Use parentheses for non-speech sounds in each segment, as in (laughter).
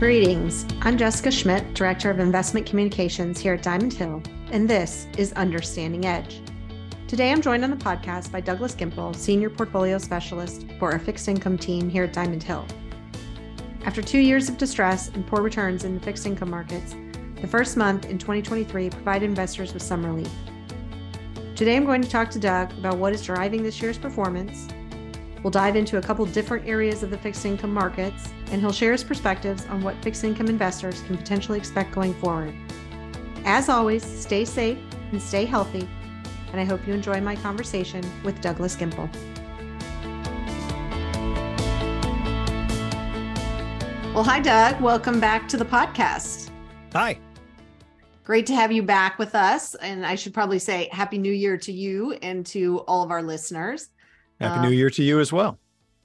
Greetings. I'm Jessica Schmidt, Director of Investment Communications here at Diamond Hill, and this is Understanding Edge. Today I'm joined on the podcast by Douglas Gimple, Senior Portfolio Specialist for our fixed income team here at Diamond Hill. After two years of distress and poor returns in the fixed income markets, the first month in 2023 provided investors with some relief. Today I'm going to talk to Doug about what is driving this year's performance, We'll dive into a couple different areas of the fixed income markets, and he'll share his perspectives on what fixed income investors can potentially expect going forward. As always, stay safe and stay healthy, and I hope you enjoy my conversation with Douglas Gimple. Well, hi, Doug. Welcome back to the podcast. Hi. Great to have you back with us. And I should probably say Happy New Year to you and to all of our listeners. Happy um, New Year to you as well.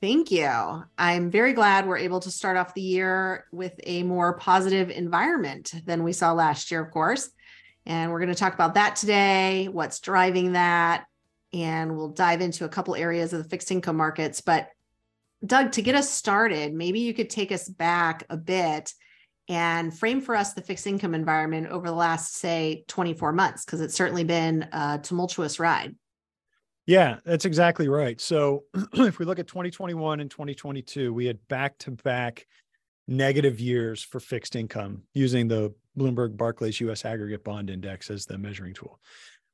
Thank you. I'm very glad we're able to start off the year with a more positive environment than we saw last year, of course. And we're going to talk about that today, what's driving that, and we'll dive into a couple areas of the fixed income markets. But Doug, to get us started, maybe you could take us back a bit and frame for us the fixed income environment over the last, say, 24 months, because it's certainly been a tumultuous ride. Yeah, that's exactly right. So (clears throat) if we look at 2021 and 2022, we had back to back negative years for fixed income using the Bloomberg Barclays US Aggregate Bond Index as the measuring tool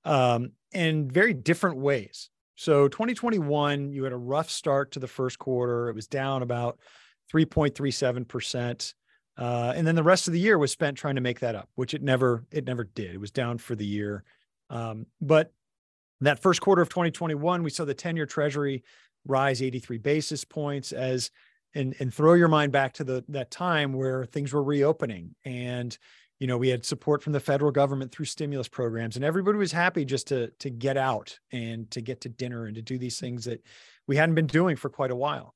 um, in very different ways. So 2021, you had a rough start to the first quarter. It was down about 3.37%. Uh, and then the rest of the year was spent trying to make that up, which it never, it never did. It was down for the year. Um, but that first quarter of 2021, we saw the 10 year treasury rise 83 basis points as and and throw your mind back to the that time where things were reopening. And you know we had support from the federal government through stimulus programs and everybody was happy just to to get out and to get to dinner and to do these things that we hadn't been doing for quite a while.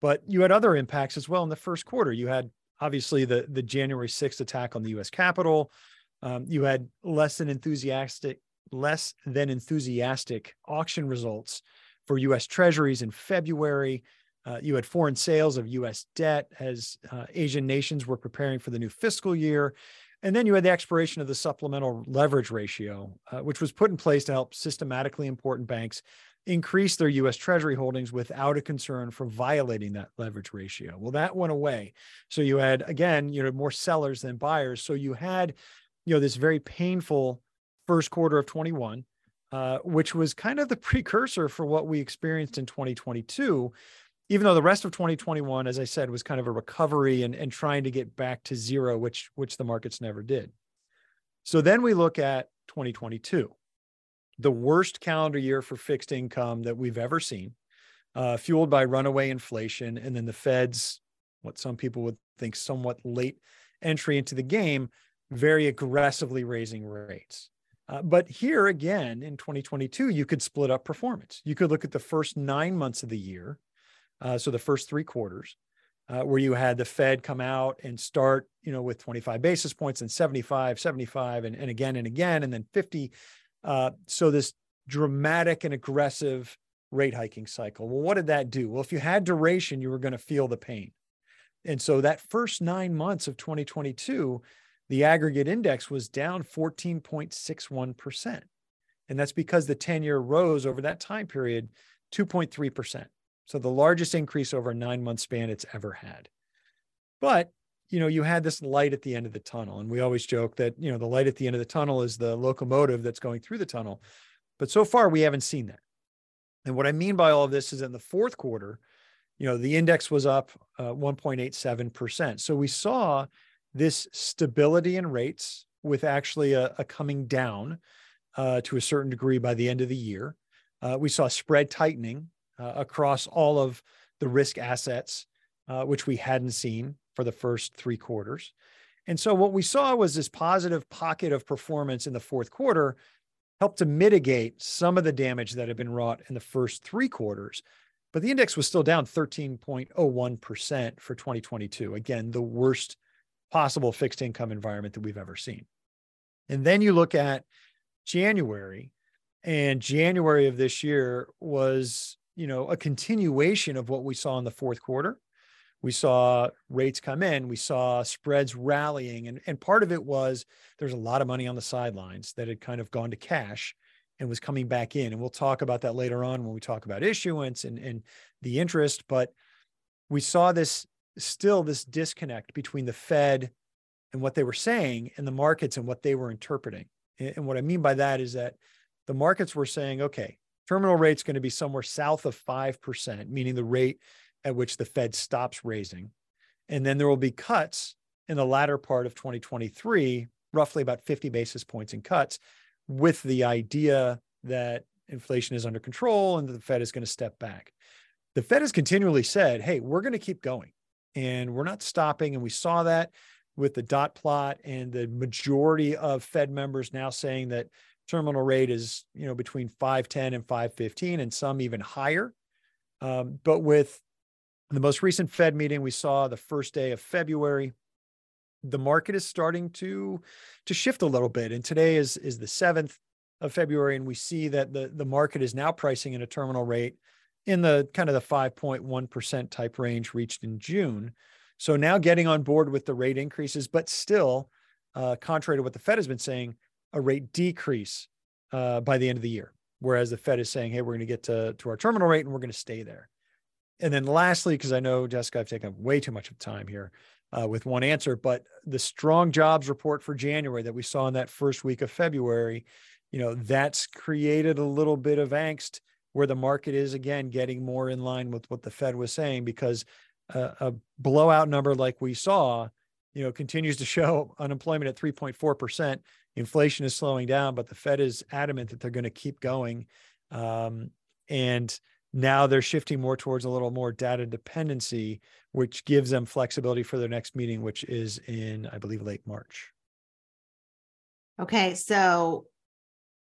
But you had other impacts as well in the first quarter. You had obviously the the January 6th attack on the US Capitol. Um, you had less than enthusiastic less than enthusiastic auction results for US treasuries in February. Uh, you had foreign sales of US debt as uh, Asian nations were preparing for the new fiscal year. And then you had the expiration of the supplemental leverage ratio, uh, which was put in place to help systematically important banks increase their US Treasury holdings without a concern for violating that leverage ratio. Well, that went away. So you had, again, you know, more sellers than buyers. So you had, you know, this very painful first quarter of 21, uh, which was kind of the (laughs) precursor for what we experienced in 2022. Even though the rest of 2021, as I said, was kind of a recovery and, and trying to get back to zero, which which the markets never did. So then we look at 2022, the worst calendar year for fixed income that we've ever seen, uh, fueled by runaway inflation, and then the Fed's what some people would think somewhat late entry into the game, very aggressively raising rates. Uh, but here again in 2022, you could split up performance. You could look at the first nine months of the year, uh, so the first three quarters, uh, where you had the Fed come out and start, you know, with 25 basis points and 75, 75, and, and again and again, and then 50. Uh, so this dramatic and aggressive rate hiking cycle. Well, what did that do? Well, if you had duration, you were going to feel the pain. And so that first nine months of 2022, the aggregate index was down 14.61%. And that's because the 10 year rose over that time period 2.3%. So the largest increase over a nine month span it's ever had. But you know, you had this light at the end of the tunnel. And we always joke that, you know, the light at the end of the tunnel is the locomotive that's going through the tunnel. But so far, we haven't seen that. And what I mean by all of this is in the fourth quarter, you know, the index was up uh, 1.87%. So we saw this stability in rates with actually a, a coming down uh, to a certain degree by the end of the year. Uh, we saw spread tightening uh, across all of the risk assets, uh, which we hadn't seen for the first three quarters. And so what we saw was this positive pocket of performance in the fourth quarter helped to mitigate some of the damage that had been wrought in the first three quarters. But the index was still down 13.01% for 2022. Again, the worst possible fixed income environment that we've ever seen. And then you look at January, and January of this year was, you know, a continuation of what we saw in the fourth quarter, we saw rates come in, we saw spreads rallying. And, and part of it was there's a lot of money on the sidelines that had kind of gone to cash and was coming back in. And we'll talk about that later on when we talk about issuance and, and the interest. But we saw this still this disconnect between the Fed and what they were saying and the markets and what they were interpreting. And what I mean by that is that the markets were saying, okay, terminal rate's going to be somewhere south of 5%, meaning the rate at which the Fed stops raising. And then there will be cuts in the latter part of 2023, roughly about 50 basis points in cuts, with the idea that inflation is under control and the Fed is going to step back. The Fed has continually said, hey, we're going to keep going and we're not stopping. And we saw that with the dot plot and the majority of Fed members now saying that terminal rate is, you know, between 510 and 515 and some even higher. Um, but with the most recent Fed meeting we saw the first day of February, the market is starting to to shift a little bit. And today is is the 7th of February and we see that the the market is now pricing in a terminal rate in the kind of the 5.1% type range reached in June. So now getting on board with the rate increases, but still, uh, contrary to what the Fed has been saying, a rate decrease uh, by the end of the year. Whereas the Fed is saying, hey, we're going to get to, to our terminal rate and we're going to stay there. And then lastly, because I know, Jessica, I've taken way too much of time here uh, with one answer, but the strong jobs report for January that we saw in that first week of February, you know, that's created a little bit of angst where the market is again getting more in line with what the Fed was saying because a, blowout number like we saw, you know, continues to (laughs) show unemployment at 3.4%. Inflation is slowing down, but the Fed is adamant that they're going to keep going. Um, and now they're shifting more towards a little more data dependency, which gives them flexibility for their next meeting, which is in, I believe, late March. Okay. So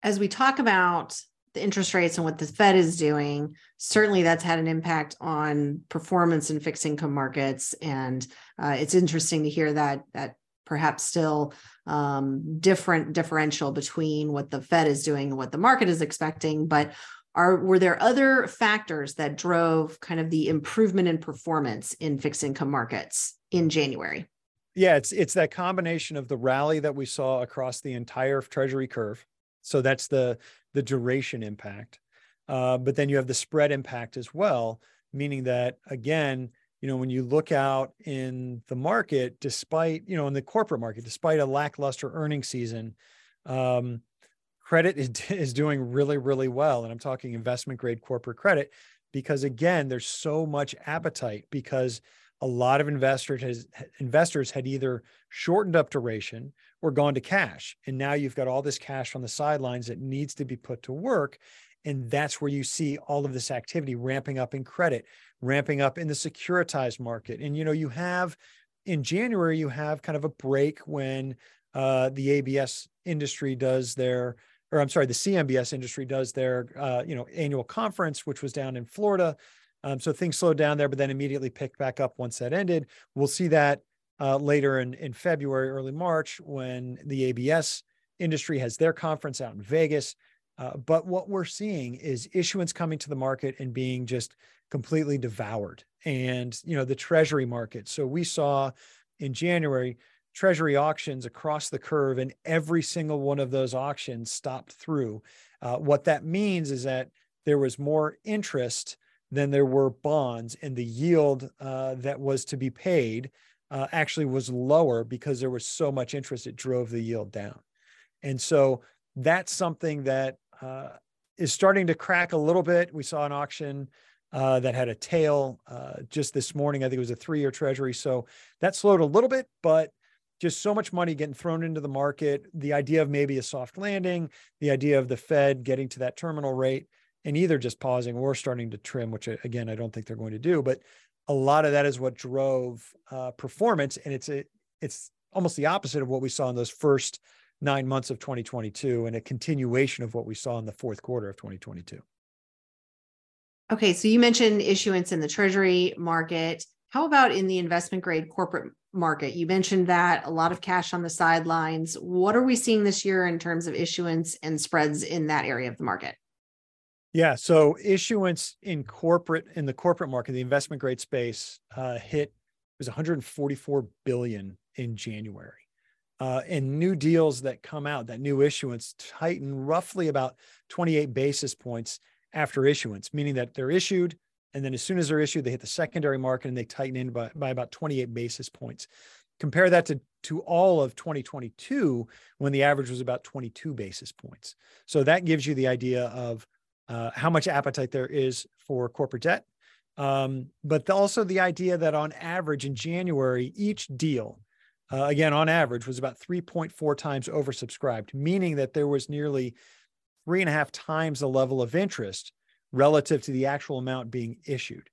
as we talk about the interest rates and what the Fed is doing, certainly that's had an impact on performance in fixed income markets. And uh, it's interesting to hear that that perhaps still um, different differential between what the Fed is doing and what the market is expecting. But are were there other factors that drove kind of the improvement in performance in fixed income markets in January? Yeah, it's it's that combination of the rally that we saw across the entire Treasury curve. So that's the the duration impact. Uh, but then you have the spread impact as well, meaning that again, you know, when you look out in the market, despite, you know, in the corporate market, despite a lackluster earnings season, um, credit is, (laughs) is doing really, really well. And I'm talking investment grade corporate credit because again, there's so much appetite because a lot of investors has investors had either shortened up duration or gone to cash. And now you've got all this cash on the sidelines that needs to be put to work. And that's where you see all of this activity ramping up in credit, ramping up in the securitized market. And you know, you have in January, you have kind of a break when uh, the ABS industry does their, or I'm sorry, the CMBS industry does their, uh, you know, annual conference, which was down in Florida. Um, so things slowed down there, but then immediately picked back up once that ended. We'll see that uh, later in, in February, early March, when the ABS industry has their conference out in Vegas. Uh, but what we're seeing is issuance coming to the market and being just completely devoured. And, you know, the treasury market. So we saw in January, treasury auctions across the curve, and every single one of those auctions stopped through. Uh, what that means is that there was more interest than there were bonds, and the yield uh, that was to be paid uh, actually was lower because there was so much interest, it drove the yield down. And so that's something that uh, is starting to crack a little bit. We saw an auction uh, that had a tail uh, just this morning. I think it was a three year treasury. So that slowed a little bit, but just so much money getting thrown into the market. The idea of maybe a soft landing, the idea of the Fed getting to that terminal rate and either just pausing or starting to trim, which again, I don't think they're going to do. But a lot of that is what drove uh, performance, and it's a, it's almost the opposite of what we saw in those first nine months of 2022, and a continuation of what we saw in the fourth quarter of 2022. Okay, so you mentioned issuance in the Treasury market. How about in the investment grade corporate market? You mentioned that a lot of cash on the sidelines. What are we seeing this year in terms of issuance and spreads in that area of the market? Yeah. So issuance in corporate in the corporate market, the investment grade space, uh, hit was 144 billion in January. Uh, and new deals that come out, that new issuance tighten roughly about 28 basis points after issuance, meaning that they're issued. And then as soon as they're issued, they hit the secondary market and they tighten in by, by about 28 basis points. Compare that to, to all of 2022 when the average was about 22 basis points. So that gives you the idea of uh, how much appetite there is for corporate debt. Um, but also the idea that on average in January, each deal, uh, again, on average, was about 3.4 times oversubscribed, meaning that there was nearly three and a half times the level of interest relative to the actual amount being issued.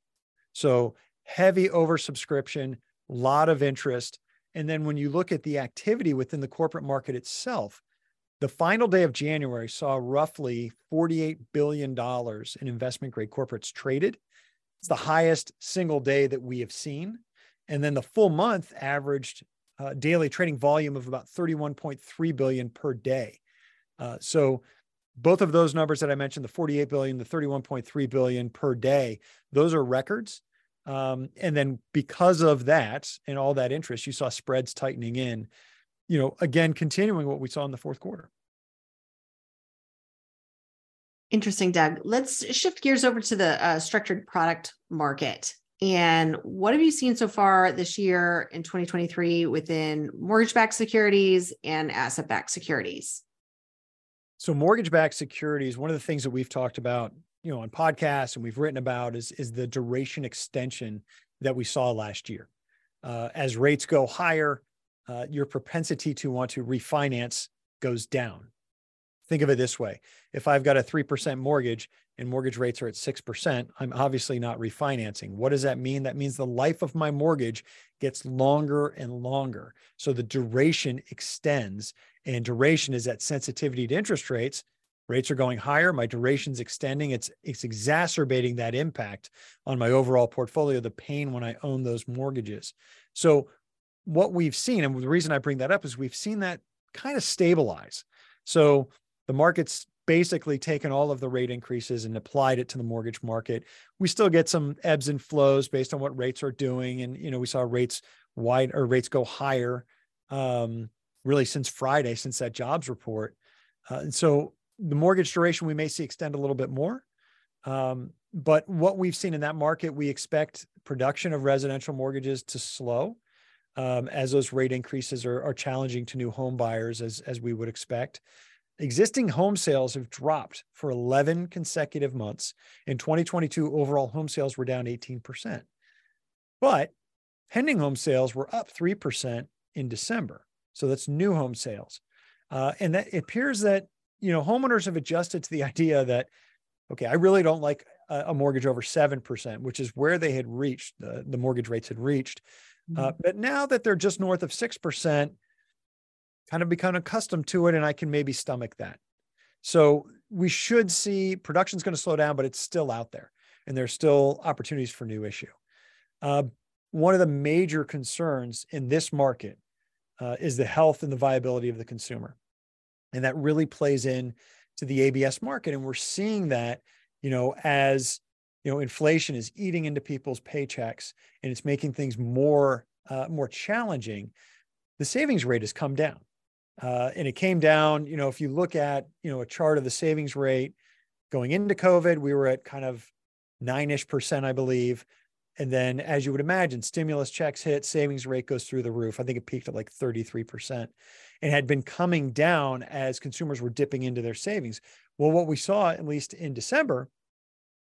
So heavy oversubscription, lot of interest. And then when you look at the activity within the corporate market itself, the final day of January saw roughly $48 billion in investment grade corporates traded. It's the highest single day that we have seen. And then the full month averaged uh, daily trading volume of about 31.3 billion per day. Uh, so both of those numbers that I mentioned, the 48 billion, the 31.3 billion per day, those are records. Um, and then because of that and all that interest, you saw spreads tightening in you know, again, continuing what we saw in the fourth quarter. Interesting, Doug. Let's shift gears over to the uh, structured product market. And what have you seen so far this year in 2023 within mortgage backed securities and asset backed securities? So, mortgage backed securities, one of the things that we've talked about, you know, on podcasts and we've written about is, is the duration extension that we saw last year. Uh, as rates go higher, uh, your propensity to want to refinance goes down. Think of it this way if I've got a 3% mortgage and mortgage rates are at 6%, I'm obviously not refinancing. What does that mean? That means the life of my mortgage gets longer and longer. So the duration extends, and duration is that sensitivity to interest rates. Rates are going higher, my duration's extending. It's it's exacerbating that impact on my overall portfolio, the pain when I own those mortgages. So what we've seen, and the reason I bring that up is we've seen that kind of stabilize. So the market's basically taken all of the rate increases and applied it to the mortgage market. We still get some ebbs and flows based on what rates are doing. And, you know, we saw rates wide or rates go higher um, really since Friday, since that jobs report. Uh, and so the mortgage duration we may see extend a little bit more. Um, but what we've seen in that market, we expect production of residential mortgages to slow um, as those rate increases are, are challenging to new home buyers, as, as we would expect. Existing home sales have dropped for 11 consecutive months. In 2022, overall home sales were down 18%. But pending home sales were up 3% in December. So that's new home sales. Uh, and that it appears that, you know, homeowners have adjusted to the (laughs) idea that, okay, I really don't like a, a mortgage over 7%, which is where they had reached, the, the mortgage rates had reached. Uh, mm-hmm. but now that they're just north of 6%, kind of become accustomed to it and I can maybe stomach that. So we should see production's going to slow down, but it's still out there and there's still opportunities for new issue. Uh, one of the major concerns in this market uh, is the health and the viability of the consumer. And that really plays in to the ABS market. And we're seeing that, you know, as you know inflation is eating into people's paychecks and it's making things more uh, more challenging the savings rate has come down. Uh, and it came down you know if you look at you know a chart of the savings rate going into covid we were at kind of nine-ish percent i believe. And then as you would imagine stimulus checks hit savings rate goes through the roof. I think it peaked at like 33% and had been coming down as consumers were dipping into their savings. Well what we saw at least in december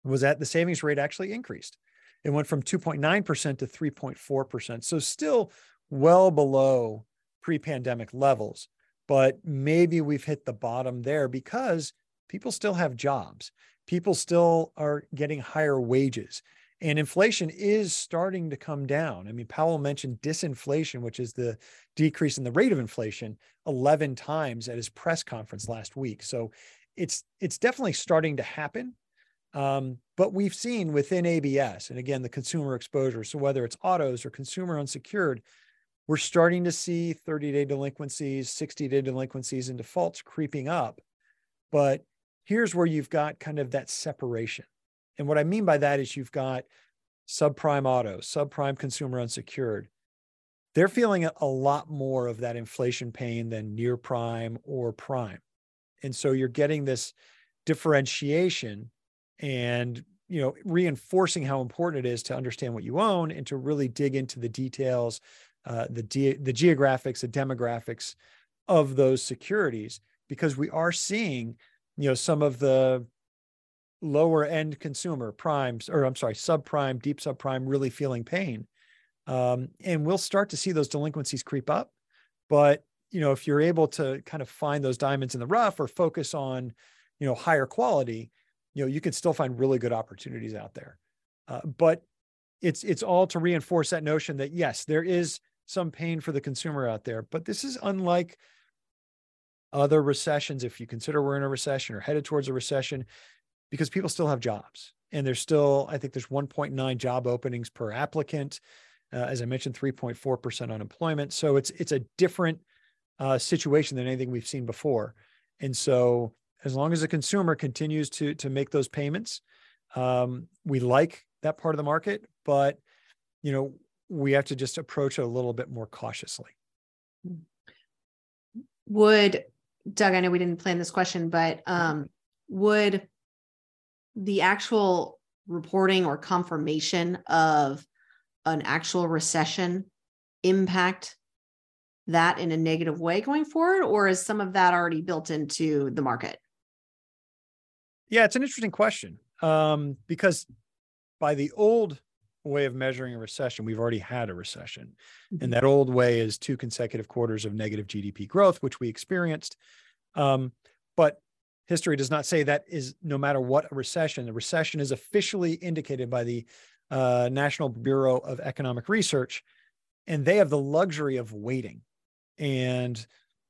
was that the savings rate actually increased. It went from 2.9% to 3.4%. So still well below pre-pandemic levels, but maybe we've hit the bottom there because people still have jobs. People still are getting higher wages. And inflation is starting to come down. I mean, Powell mentioned disinflation, which is the decrease in the rate of inflation, 11 times at his press conference last week. So it's it's definitely starting to happen. Um, but we've seen within ABS, and again, the consumer exposure. So whether it's autos or consumer unsecured, we're starting to see 30 day delinquencies, 60 day delinquencies, and defaults creeping up. But here's where you've got kind of that separation. And what I mean by that is you've got subprime auto, subprime consumer unsecured, they're feeling a lot more of that inflation pain than near prime or prime. And so you're getting this differentiation and you know reinforcing how important it is to understand what you own and to really dig into the details uh, the de- the geographics the demographics of those securities because we are seeing you know some of the lower end consumer primes or i'm sorry subprime deep subprime really feeling pain. Um, and we'll start to see those delinquencies creep up. But you know if you're able to kind of find those diamonds in the rough or focus on you know higher quality you know you can still find really good opportunities out there. Uh, but it's it's all to reinforce that notion that yes there is some pain for the consumer out there but this is unlike other recessions if you consider we're in a recession or headed towards a recession because people still have jobs. And there's still i think there's 1.9 job openings per applicant uh, as i mentioned 3.4% unemployment. So it's it's a different uh, situation than anything we've seen before. And so as long as the consumer continues to to make those payments, um, we like that part of the market, but you know we have to just approach it a little bit more cautiously. Would Doug? I know we didn't plan this question, but um, would the actual reporting or confirmation of an actual recession impact that in a negative way going forward, or is some of that already built into the market? Yeah, it's an interesting question um, because by the old way of measuring a recession, we've already had a recession. Mm-hmm. And that old way is two consecutive quarters of negative GDP growth, which we experienced. Um, but history does not say that is no matter what a recession. The recession is officially indicated by the uh, National Bureau of Economic Research, and they have the luxury of waiting. And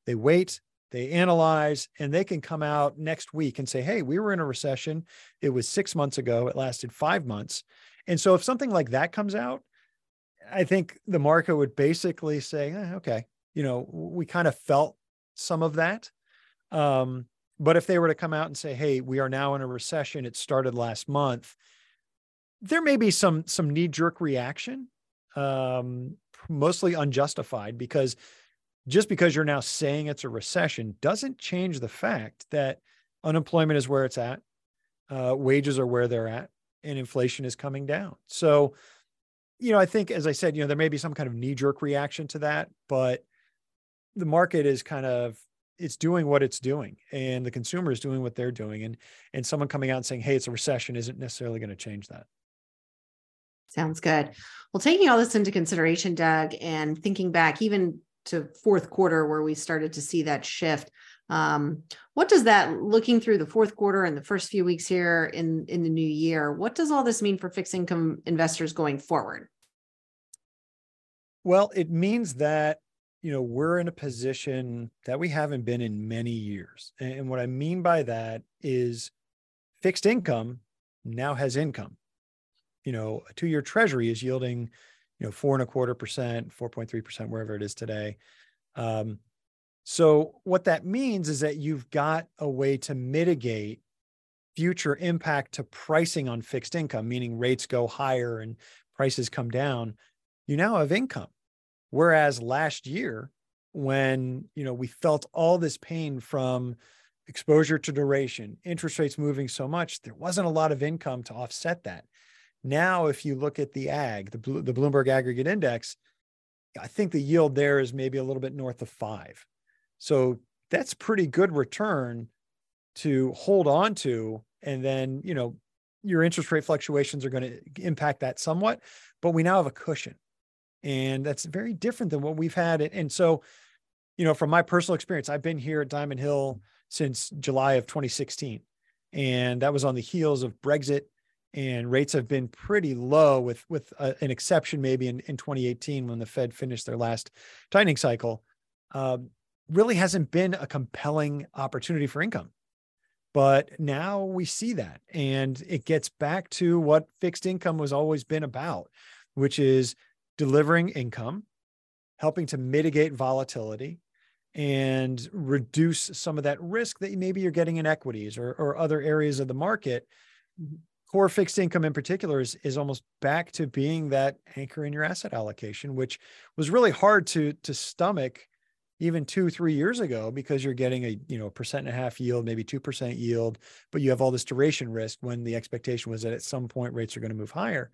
they wait they analyze and they can come out next week and say, hey, we were in a recession. It was six months ago, it lasted five months. And so if something like that comes out, I think the market would basically say, eh, okay, you know, we kind of felt some of that. Um, but if they were to come out and say, hey, we are now in a recession, it started last month, there may be some some knee-jerk reaction, um, mostly unjustified, because just because you're now saying it's a recession doesn't change the fact that unemployment is where it's at, uh, wages are where they're at, and inflation is coming down. So, you know, I think, as I said, you know, there may be some kind of knee jerk reaction to that, but the market is kind of it's doing what it's doing and the consumer is doing what they're doing and and someone coming out and saying hey it's a recession isn't necessarily going to change that sounds good well taking all this into consideration doug and thinking back even to fourth quarter where we started to see that shift. Um, what does that looking through the fourth quarter and the first few weeks here in in the new year? What does all this mean for fixed income investors going forward? Well, it means that you know we're in a position that we haven't been in many years, and what I mean by that is fixed income now has income. You know, a two-year Treasury is yielding you know, four and a quarter percent, 4.3%, wherever it is today. Um, so what that means is that you've got a way to mitigate future impact to pricing on fixed income, meaning rates go higher and prices come down. You now have income. Whereas last year, when you know we felt all this pain from exposure to duration, interest rates moving so much, there wasn't a lot of income to offset that. Now, if you look at the ag, the, the Bloomberg Aggregate Index, I think the yield there is maybe a little bit north of five. So that's pretty good return to hold on to. And then, you know, your interest rate fluctuations are going to impact that somewhat, but we now have a cushion. And that's very different than what we've had. And so, you know, from my personal experience, I've been here at Diamond Hill since July of 2016. And that was on the heels of Brexit and rates have been pretty low with with uh, an exception maybe in, in 2018 when the fed finished their last tightening cycle um, really hasn't been a compelling opportunity for income. But now we see that and it gets back to what fixed income was always been about which is delivering income helping to mitigate volatility and reduce some of that risk that maybe you're getting in equities or, or other areas of the market. Mm-hmm core fixed income in particular is, is almost back to being that anchor in your asset allocation, which was really hard to, to stomach even two, three years ago, because you're getting a, you know, percent and a half yield, maybe 2% yield, but you have all this duration risk when the expectation was that at some point rates are going to move higher.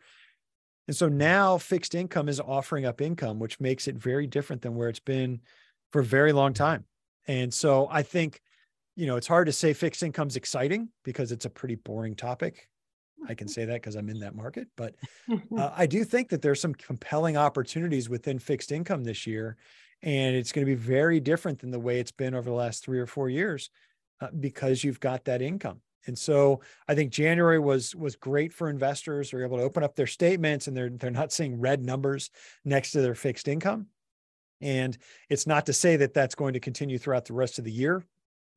And so now fixed income is offering up income, which makes it very different than where it's been for a very long time. And so I think, you know, it's hard to say fixed income's exciting because it's a pretty boring topic. I can say that because I'm in that market, but uh, I do think that there's some compelling opportunities within fixed income this year, and it's going to be very different than the way it's been over the last three or four years uh, because you've got that income. And so I think January was was great for investors. They're able to open up their statements and they're they're not seeing red numbers next to their fixed income. And it's not to say that that's going to continue throughout the rest of the year.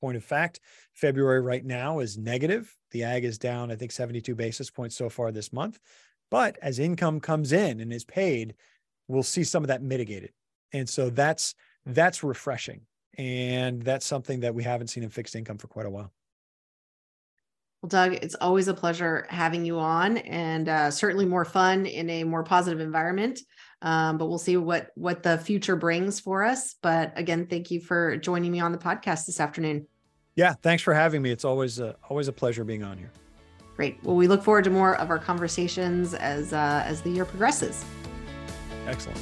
Point of fact, February right now is negative. The ag is down, I think, 72 basis points so far this month. But as income comes in and is paid, we'll see some of that mitigated. And so that's that's refreshing. And that's something that we haven't seen in fixed income for quite a while. Well, Doug, it's always a pleasure having you on, and uh, certainly more fun in a more positive environment. Um, but we'll see what what the future brings for us. But again, thank you for joining me on the podcast this afternoon. Yeah, thanks for having me. It's always a, always a pleasure being on here. Great. Well, we look forward to more of our conversations as uh, as the year progresses. Excellent.